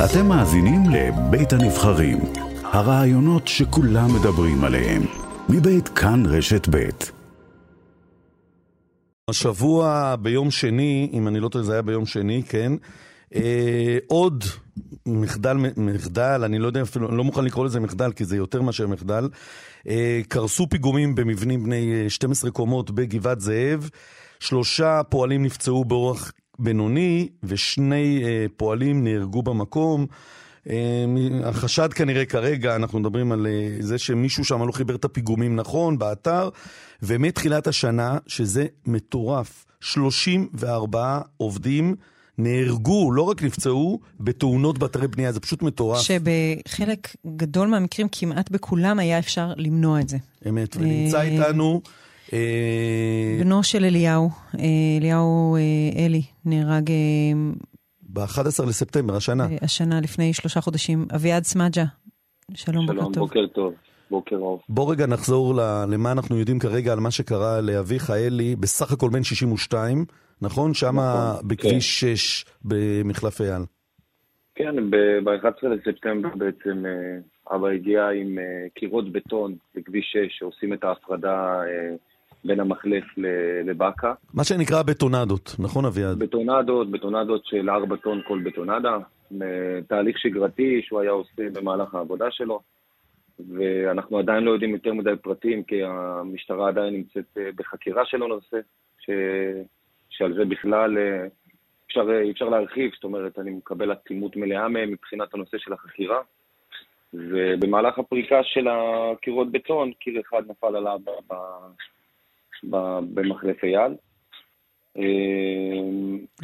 אתם מאזינים לבית הנבחרים, הרעיונות שכולם מדברים עליהם, מבית כאן רשת בית. השבוע ביום שני, אם אני לא טועה זה היה ביום שני, כן, אה, עוד מחדל, מחדל, אני לא יודע אפילו, אני לא מוכן לקרוא לזה מחדל כי זה יותר מאשר מחדל, אה, קרסו פיגומים במבנים בני 12 קומות בגבעת זאב, שלושה פועלים נפצעו באורח בינוני ושני אה, פועלים נהרגו במקום. אה, החשד כנראה כרגע, אנחנו מדברים על אה, זה שמישהו שם לא חיבר את הפיגומים נכון באתר, ומתחילת השנה, שזה מטורף, 34 עובדים נהרגו, לא רק נפצעו, בתאונות באתרי בנייה, זה פשוט מטורף. שבחלק גדול מהמקרים, כמעט בכולם, היה אפשר למנוע את זה. אמת, ונמצא איתנו... בנו של אליהו, אליהו אלי, נהרג... ב-11 לספטמבר, השנה. השנה, לפני שלושה חודשים. אביעד סמג'ה, שלום, שלום, בוקר טוב. בוקר טוב. בוקר אור. בוא רגע נחזור למה אנחנו יודעים כרגע על מה שקרה לאביך אלי, בסך הכל בן 62, נכון? שם נכון, בכביש 6 במחלף אייל. כן, ב-11 לספטמבר בעצם אבא הגיע עם קירות בטון בכביש 6, שעושים את ההפרדה בין המחלף לבאקה. מה שנקרא בטונדות, נכון אביעד? בטונדות, בטונדות של 4 טון כל בטונדה. תהליך שגרתי שהוא היה עושה במהלך העבודה שלו. ואנחנו עדיין לא יודעים יותר מדי פרטים, כי המשטרה עדיין נמצאת בחקירה של הנושא, ש... שעל זה בכלל אפשר, אפשר להרחיב, זאת אומרת, אני מקבל אטימות מלאה מהם מבחינת הנושא של החקירה. ובמהלך הפריקה של הקירות בטון, קיר אחד נפל עליו. במחלף אייל.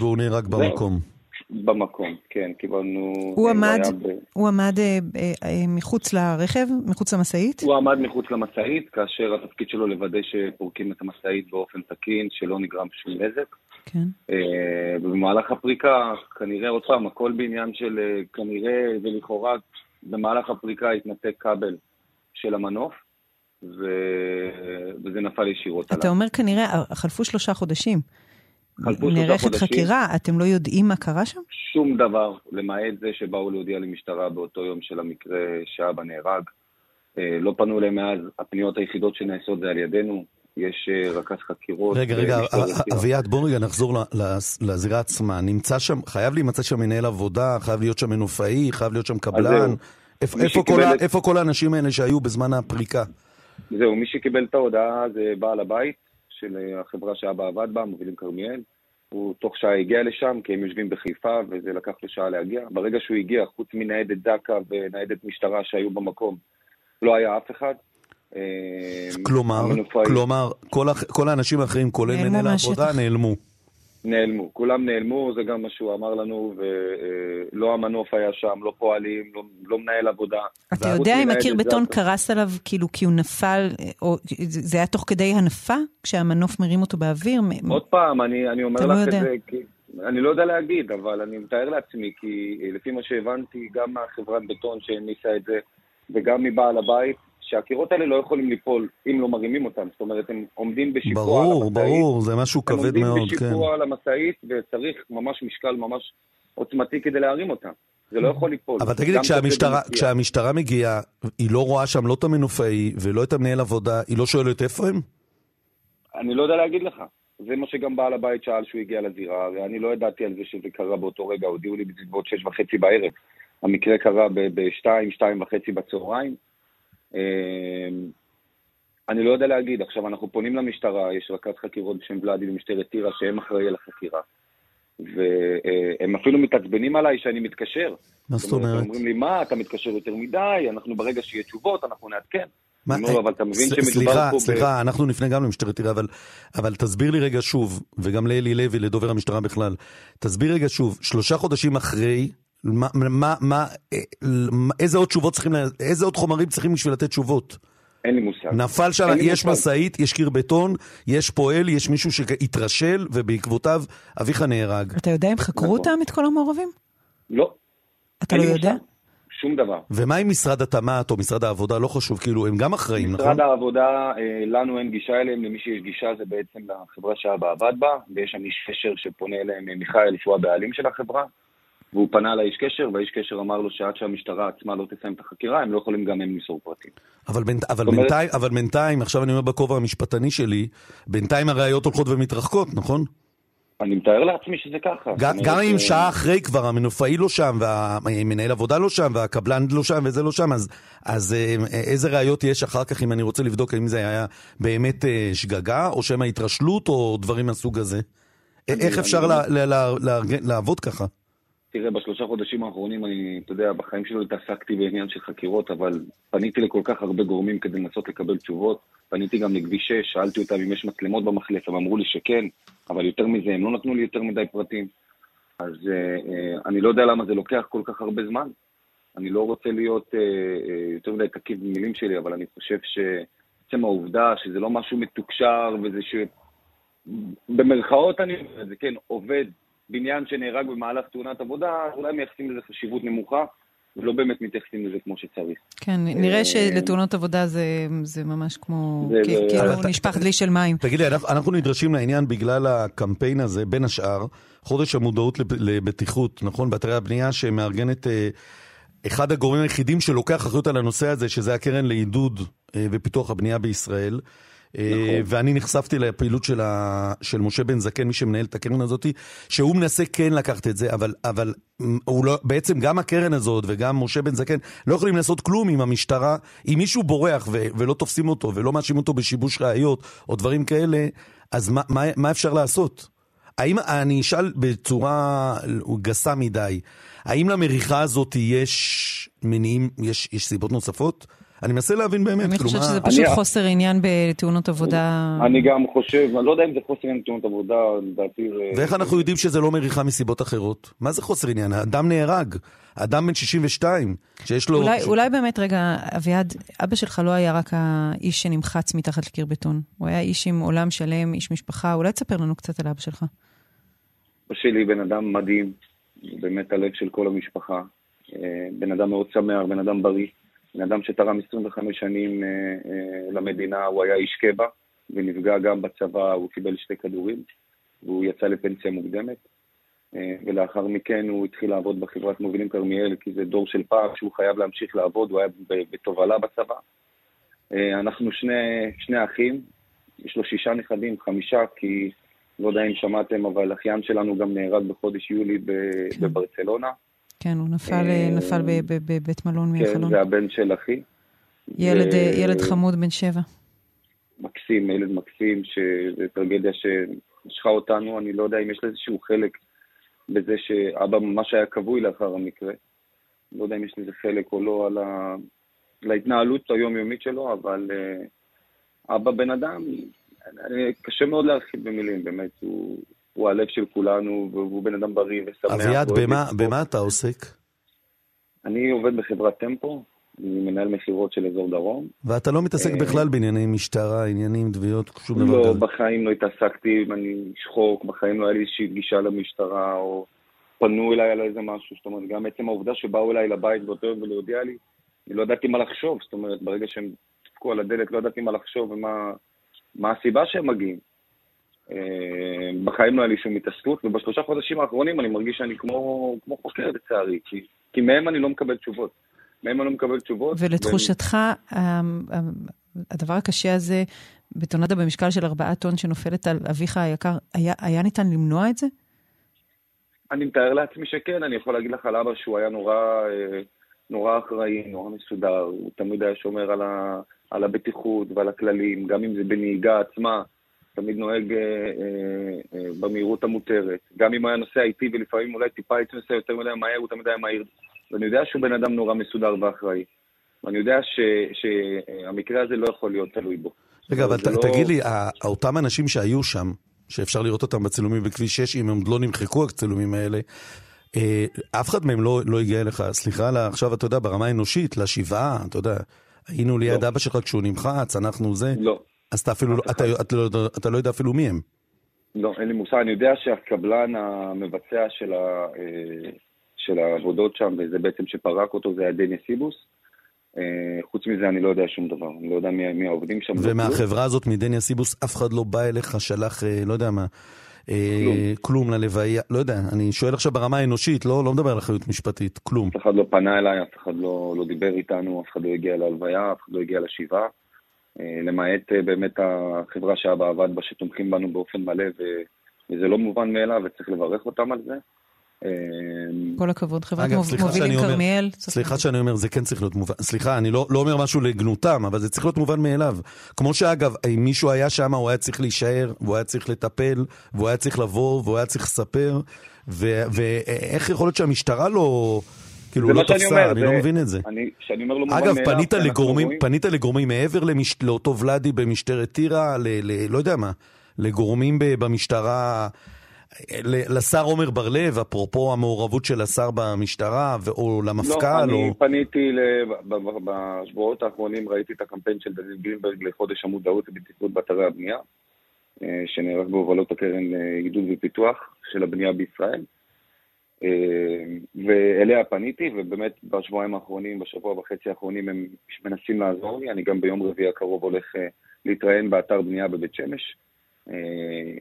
והוא נהרג במקום. במקום, כן, קיבלנו... הוא עמד, ב... הוא עמד אה, אה, מחוץ לרכב, מחוץ למשאית? הוא עמד מחוץ למשאית, כאשר התפקיד שלו לוודא שפורקים את המשאית באופן תקין, שלא נגרם שום נזק. כן. אה, ובמהלך הפריקה, כנראה, עוד פעם, הכל בעניין של אה, כנראה ולכאורה, במהלך הפריקה התנתק כבל של המנוף. ו... וזה נפל ישירות עליו. אתה אומר כנראה, חלפו שלושה חודשים. חלפו שלושה נערכת חודשים. חקירה, אתם לא יודעים מה קרה שם? שום דבר, למעט זה שבאו להודיע למשטרה באותו יום של המקרה שאבא נהרג. אה, לא פנו אליהם מאז, הפניות היחידות שנעשות זה על ידינו. יש אה, רכז חקירות. רגע, רגע, ישראל. אביעד, בוא רגע נחזור לזירה עצמה. נמצא שם, חייב להימצא שם מנהל עבודה, חייב להיות שם מנופאי, חייב להיות שם קבלן. איפה כל האנשים האלה שהיו בזמן הפריקה? זהו, מי שקיבל את ההודעה זה בעל הבית של אה, החברה שאבא עבד בה, מובילים כרמיאל. הוא תוך שעה הגיע לשם, כי הם יושבים בחיפה, וזה לקח לו שעה להגיע. ברגע שהוא הגיע, חוץ מניידת זק"א וניידת משטרה שהיו במקום, לא היה אף אחד. אה, כלומר, כלומר, כל הח- כל האנשים האחרים, כולל מנהל. העבודה, נעלמו. נעלמו, כולם נעלמו, זה גם מה שהוא אמר לנו, ולא המנוף היה שם, לא פועלים, לא, לא מנהל עבודה. אתה יודע אם הקיר בטון זק"א. קרס עליו כאילו כי הוא נפל, או זה היה תוך כדי הנפה? כשהמנוף מרים אותו באוויר? מ- עוד פעם, אני, אני אומר לא לך יודע. את זה, כי, אני לא יודע להגיד, אבל אני מתאר לעצמי, כי לפי מה שהבנתי, גם מהחברת בטון שהניסה את זה, וגם מבעל הבית, שהקירות האלה לא יכולים ליפול אם לא מרימים אותם. זאת אומרת, הם עומדים בשיפוע על ברור, המשאית. ברור, זה משהו כבד מאוד, הם עומדים כן. בשיפוע על המשאית, וצריך ממש משקל ממש עוצמתי כדי להרים אותם. זה לא יכול ליפול. אבל תגיד לי, גם תוך כדי כשהמשטרה. כשהמשטרה מגיעה, היא לא רואה שם לא את המנופאי ולא את המנהל עבודה, היא לא שואלת איפה הם? אני לא יודע להגיד לך. זה מה שגם בעל הבית שאל שהוא הגיע לזירה, ואני לא ידעתי על זה שזה קרה באותו רגע, הודיעו לי בסביבות שש וחצי בערב. המקרה קרה בשתיים, שתיים וחצי בצהריים. אמ, אני לא יודע להגיד, עכשיו אנחנו פונים למשטרה, יש רכז חקירות בשם ולאדי במשטרת טירה שהם אחראי על החקירה. והם אפילו מתעצבנים עליי שאני מתקשר. מה זאת אומרת? הם אומרים לי, מה, אתה מתקשר יותר מדי, אנחנו ברגע שיהיה תשובות, אנחנו נעדכן. מה- אומר לו, אבל אתה מבין שמדובר סליחה, פה ב... סליחה, אנחנו נפנה גם למשטרת עירייה, אבל, אבל תסביר לי רגע שוב, וגם לאלי לוי, לדובר המשטרה בכלל, תסביר רגע שוב, שלושה חודשים אחרי, מה, מה, מה, אה, מה, איזה עוד תשובות צריכים, איזה עוד חומרים צריכים בשביל לתת תשובות? אין לי מושג. נפל שם, יש. משאית, יש קיר בטון, יש פועל, יש מישהו שהתרשל, ובעקבותיו אביך נהרג. אתה יודע אם חקרו נכון. אותם, את כל המעורבים? לא. אתה לא יודע? מושג. שום דבר. ומה עם משרד התמ"ת או משרד העבודה? לא חשוב, כאילו, הם גם אחראים, נכון? משרד העבודה, אה, לנו אין גישה אליהם, למי שיש גישה זה בעצם לחברה שאבא עבד בה, ויש שם איש קשר שפונה אליהם, אה, מיכאל, שהוא הבעלים של החברה. והוא פנה לאיש קשר, והאיש קשר אמר לו שעד שהמשטרה עצמה לא תסיים את החקירה, הם לא יכולים גם הם למסור פרטים. אבל, בינ... אבל, אומרת... בינתיים, אבל בינתיים, עכשיו אני אומר בכובע המשפטני שלי, בינתיים הראיות הולכות ומתרחקות, נכון? אני מתאר לעצמי שזה ככה. גם, גם אם שעה אחרי כבר המנופאי לא שם, והמנהל עבודה לא שם, והקבלן לא שם, וזה לא שם, אז, אז אה, איזה ראיות יש אחר כך אם אני רוצה לבדוק האם זה היה באמת אה, שגגה, או שמא התרשלות, או דברים מהסוג הזה? אני, איך אפשר אני... לה, לה, לה, לה, לעבוד ככה? תראה, בשלושה חודשים האחרונים אני, אתה יודע, בחיים שלי התעסקתי בעניין של חקירות, אבל פניתי לכל כך הרבה גורמים כדי לנסות לקבל תשובות. פניתי גם לכביש 6, שאלתי אותם אם יש מצלמות במחלף, הם אמרו לי שכן, אבל יותר מזה, הם לא נתנו לי יותר מדי פרטים. אז uh, uh, אני לא יודע למה זה לוקח כל כך הרבה זמן. אני לא רוצה להיות uh, uh, יותר מדי תקיף במילים שלי, אבל אני חושב שעצם העובדה שזה לא משהו מתוקשר וזה ש... במרכאות אני אומר זה, כן, עובד בניין שנהרג במהלך תאונת עבודה, אולי מייחסים לזה חשיבות נמוכה, ולא באמת מתייחסים לזה כמו שצריך. כן, נראה אה, שלתאונות עבודה זה, זה ממש כמו, כאילו נשפך דלי של מים. תגידי, אנחנו, אנחנו נדרשים לעניין בגלל הקמפיין הזה, בין השאר, חודש המודעות לבטיחות, נכון? באתרי הבנייה שמארגנת... אה, אחד הגורמים היחידים שלוקח אחריות על הנושא הזה, שזה הקרן לעידוד אה, ופיתוח הבנייה בישראל. נכון. ואני נחשפתי לפעילות של, ה... של משה בן זקן, מי שמנהל את הקרן הזאת, שהוא מנסה כן לקחת את זה, אבל, אבל הוא לא, בעצם גם הקרן הזאת וגם משה בן זקן לא יכולים לעשות כלום עם המשטרה. אם מישהו בורח ו... ולא תופסים אותו ולא מאשים אותו בשיבוש ראיות או דברים כאלה, אז מה, מה, מה אפשר לעשות? האם, אני אשאל בצורה גסה מדי, האם למריחה הזאת יש מניעים, יש, יש סיבות נוספות? אני מנסה להבין באמת. אני חושבת שזה פשוט חוסר עניין בתאונות עבודה. אני גם חושב, אני לא יודע אם זה חוסר עניין בתאונות עבודה, לדעתי... ואיך אנחנו יודעים שזה לא מריחה מסיבות אחרות? מה זה חוסר עניין? האדם נהרג. אדם בן 62, שיש לו... אולי, אולי באמת, רגע, אביעד, אבא שלך לא היה רק האיש שנמחץ מתחת לקיר בטון. הוא היה איש עם עולם שלם, איש משפחה. אולי תספר לנו קצת על אבא שלך. אבא שלי בן אדם מדהים, באמת הלב של כל המשפחה. אה, בן אדם מאוד שמח, בן אדם בריא. בן אדם שתרם 25 שנים אה, אה, למדינה, הוא היה איש קבע ונפגע גם בצבא, הוא קיבל שתי כדורים והוא יצא לפנסיה מוקדמת. אה, ולאחר מכן הוא התחיל לעבוד בחברת מובילים כרמיאל, כי זה דור של פעם שהוא חייב להמשיך לעבוד, הוא היה בתובלה בצבא. אנחנו שני, שני אחים, יש לו שישה נכדים, חמישה, כי לא יודע אם שמעתם, אבל אחיין שלנו גם נהרג בחודש יולי כן. בברצלונה. כן, הוא נפל, אה, נפל בבית מלון מהחלון. כן, זה הבן של אחי. ילד, ו... אה, ילד חמוד בן שבע. מקסים, ילד מקסים, שזו טרגדיה שמשכה אותנו, אני לא יודע אם יש לה איזשהו חלק בזה שאבא ממש היה כבוי לאחר המקרה. לא יודע אם יש לזה חלק או לא על, ה... על ההתנהלות היומיומית שלו, אבל uh, אבא בן אדם, קשה מאוד להרחיב במילים, באמת, הוא, הוא הלב של כולנו, והוא בן אדם בריא ושמח. אביעד, במה, במה אתה עוסק? אני עובד בחברת טמפו, אני מנהל מכירות של אזור דרום. ואתה לא מתעסק אה, בכלל בענייני משטרה, עניינים, תביעות, שום דבר כזה? לא, בחיים לא התעסקתי, אני שחוק, בחיים לא היה לי איזושהי גישה למשטרה, או פנו אליי על איזה משהו, זאת אומרת, גם עצם העובדה שבאו אליי לבית באותו יום ולהודיע לי, אני לא ידעתי מה לחשוב, זאת אומרת, ברגע שהם דפקו על הדלת, לא ידעתי מה לחשוב ומה הסיבה שהם מגיעים. אה, בחיים לא היה לי שום התעסקות, ובשלושה חודשים האחרונים אני מרגיש שאני כמו, כמו חוקר לצערי, כי, כי מהם אני לא מקבל תשובות. מהם אני לא מקבל תשובות. ולתחושתך, ו... הדבר הקשה הזה, בטונדה במשקל של ארבעה טון שנופלת על אביך היקר, היה, היה ניתן למנוע את זה? אני מתאר לעצמי שכן, אני יכול להגיד לך על אבא שהוא היה נורא, אה, נורא אחראי, נורא מסודר, הוא תמיד היה שומר על, ה, על הבטיחות ועל הכללים, גם אם זה בנהיגה עצמה. תמיד נוהג אה, אה, אה, במהירות המותרת. גם אם היה נוסע איתי ולפעמים אולי טיפה הייתי נוסע יותר מדי מהר, הוא תמיד היה מהיר. ואני יודע שהוא בן אדם נורא מסודר ואחראי. ואני יודע ש, שהמקרה הזה לא יכול להיות תלוי בו. רגע, אבל ת, לא... תגיד לי, אותם אנשים שהיו שם, שאפשר לראות אותם בצילומים בכביש 6, אם הם לא נמחקו הצילומים האלה, אה, אף אחד מהם לא, לא הגיע אליך, סליחה, לה, עכשיו אתה יודע, ברמה האנושית, לשבעה, אתה יודע, היינו ליד לא. אבא שלך כשהוא נמחץ, אנחנו זה. לא. אז אתה אפילו, לא, אתה, אתה, לא, אתה לא יודע אפילו מי הם. לא, אין לי מושג. אני יודע שהקבלן המבצע של, ה, אה, של העבודות שם, וזה בעצם שפרק אותו, זה היה דניה סיבוס. אה, חוץ מזה אני לא יודע שום דבר, אני לא יודע מי, מי העובדים שם. ומהחברה הזאת, מדניה סיבוס, אף אחד לא בא אליך, שלח, אה, לא יודע מה, אה, כלום ללוויה, לא יודע, אני שואל עכשיו ברמה האנושית, לא, לא מדבר על אחריות משפטית, כלום. אף אחד לא פנה אליי, אף אחד לא, לא דיבר איתנו, אף אחד לא הגיע להלוויה, אף אחד לא הגיע לשבעה. אה, למעט אה, באמת החברה שאבא עבד בה, שתומכים בנו באופן מלא, וזה לא מובן מאליו, וצריך לברך אותם על זה. כל הכבוד, חברת מובילים כרמיאל. סליחה שאני אומר, זה כן צריך להיות מובן, סליחה, אני לא, לא אומר משהו לגנותם, אבל זה צריך להיות מובן מאליו. כמו שאגב, אם מישהו היה שם, הוא היה צריך להישאר, והוא היה צריך לטפל, והוא היה צריך לבוא, והוא היה צריך לספר, ואיך יכול להיות שהמשטרה לא... כאילו, לא תפסה, אני לא מבין את זה. שאני אומר לא מובן מאליו. אגב, פנית לגורמים, פנית לגורמים מעבר לאותו ולאדי במשטרת טירה, לא יודע מה, לגורמים במשטרה... לשר עומר בר-לב, אפרופו המעורבות של השר במשטרה, או למפכ"ל? לא, אני פניתי, בשבועות האחרונים ראיתי את הקמפיין של דוד גרינברג לחודש המודעות לבטיחות באתרי הבנייה, אה, שנערך בהובלות הקרן לעידוד ופיתוח של הבנייה בישראל. אה, ואליה פניתי, ובאמת בשבועיים האחרונים, בשבוע וחצי האחרונים, הם מנסים לעזור לי. אני גם ביום רביעי הקרוב הולך אה, להתראיין באתר בנייה בבית שמש. אה,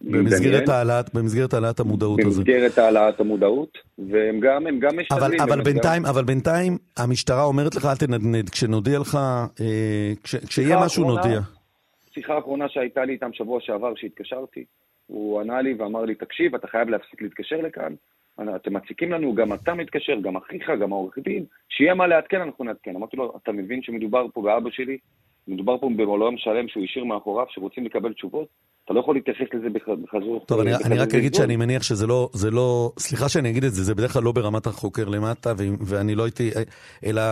במסגרת העלאת, במסגרת העלאת המודעות הזאת. במסגרת העלאת המודעות, והם גם, הם גם משתדלים. אבל, אבל, בינתיים, גם... אבל בינתיים המשטרה אומרת לך, אל תנדנד, כשנודיע לך, אה, כש, כשיהיה משהו אחרונה, נודיע. שיחה אחרונה שהייתה לי איתם שבוע שעבר, שהתקשרתי, הוא ענה לי ואמר לי, תקשיב, אתה חייב להפסיק להתקשר לכאן, אתם מציקים לנו, גם אתה מתקשר, גם אחיך, גם העורך דין, שיהיה מה לעדכן, אנחנו נעדכן. אמרתי לו, אתה מבין שמדובר פה באבא שלי? מדובר פה בעולם שלם שהוא השאיר מאחוריו, שרוצים לקבל תשובות? אתה לא יכול להתייחס לזה בחזור. טוב, אני, אני רק אגיד שאני מניח שזה לא, זה לא, סליחה שאני אגיד את זה, זה בדרך כלל לא ברמת החוקר למטה, ו, ואני לא הייתי, אלא...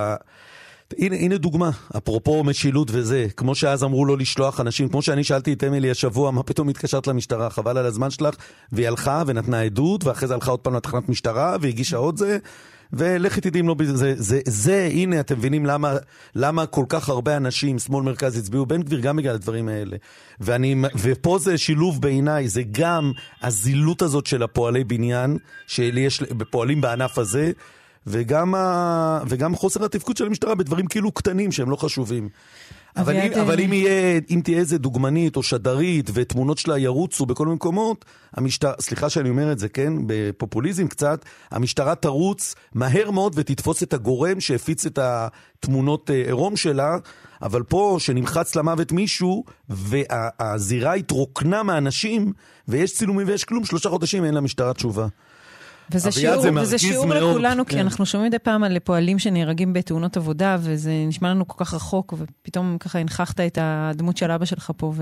הנה, הנה דוגמה, אפרופו משילות וזה, כמו שאז אמרו לא לשלוח אנשים, כמו שאני שאלתי את אמילי השבוע, מה פתאום התקשרת למשטרה, חבל על הזמן שלך, והיא הלכה ונתנה עדות, ואחרי זה הלכה עוד פעם לתחנת משטרה, והגישה עוד זה, ולכי תדעי אם לא... זה, זה, זה, זה, הנה, אתם מבינים למה, למה כל כך הרבה אנשים, שמאל מרכז, הצביעו בן גביר גם בגלל הדברים האלה. ואני, ופה זה שילוב בעיניי, זה גם הזילות הזאת של הפועלי בניין, שיש, פועלים בענף הזה, וגם, ה, וגם חוסר התפקוד של המשטרה בדברים כאילו קטנים שהם לא חשובים. אבל, אם, אבל אם, יהיה, אם תהיה איזה דוגמנית או שדרית ותמונות שלה ירוצו בכל מיני מקומות, המשטרה, סליחה שאני אומר את זה, כן, בפופוליזם קצת, המשטרה תרוץ מהר מאוד ותתפוס את הגורם שהפיץ את התמונות אה, עירום שלה, אבל פה, שנמחץ למוות מישהו, והזירה התרוקנה מאנשים, ויש צילומים ויש כלום, שלושה חודשים אין למשטרה תשובה. וזה שיעור, וזה שיעור מאוד, לכולנו, כן. כי אנחנו שומעים מדי פעם על פועלים שנהרגים בתאונות עבודה, וזה נשמע לנו כל כך רחוק, ופתאום ככה הנכחת את הדמות של אבא שלך פה,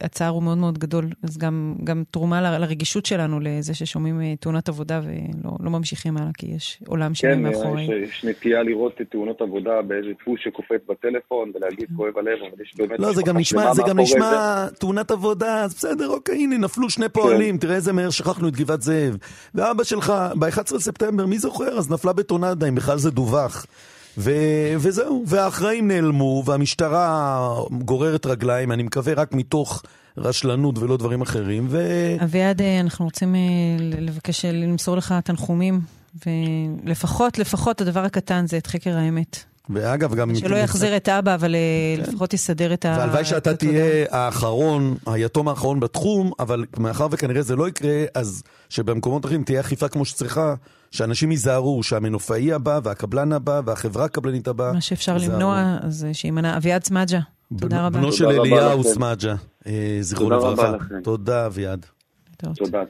והצער הוא מאוד מאוד גדול. אז גם, גם תרומה לרגישות שלנו לזה ששומעים אה, תאונות עבודה ולא לא ממשיכים הלאה, כי יש עולם שני כן, מאחורי. כן, יש, יש נטייה לראות את תאונות עבודה באיזה דפוס שקופץ בטלפון, ולהגיד כואב הלב, אבל יש באמת... לא, זה גם נשמע, זה גם נשמע תאונת עבודה, אז בסדר, אוקיי, הנה, נפלו שני פועלים, כן. תראה איזה מהר שכחנו את גבעת זאב. ואבא שלך, ב-11 לספטמבר, מי זוכר? אז נפלה בטונדה, אם בכלל זה דווח. ו- וזהו, והאחראים נעלמו, והמשטרה גוררת רגליים, אני מקווה רק מתוך רשלנות ולא דברים אחרים. ו... אביעד, אה, אנחנו רוצים אה, לבקש אה, למסור לך תנחומים, ולפחות, לפחות הדבר הקטן זה את חקר האמת. ואגב, גם... שלא יחזיר את אבא, אבל כן. לפחות יסדר את ה... והלוואי שאתה תהיה האחרון, היתום האחרון בתחום, אבל מאחר וכנראה זה לא יקרה, אז שבמקומות אחרים תהיה אכיפה כמו שצריכה, שאנשים ייזהרו, שהמנופאי הבא, והקבלן הבא, והחברה הקבלנית הבאה. מה שאפשר למנוע, אז שימנע. אביעד סמדג'ה, תודה רבה. בנו של אליהו סמדג'ה, זכרו לברכה. תודה, אביעד. תודה.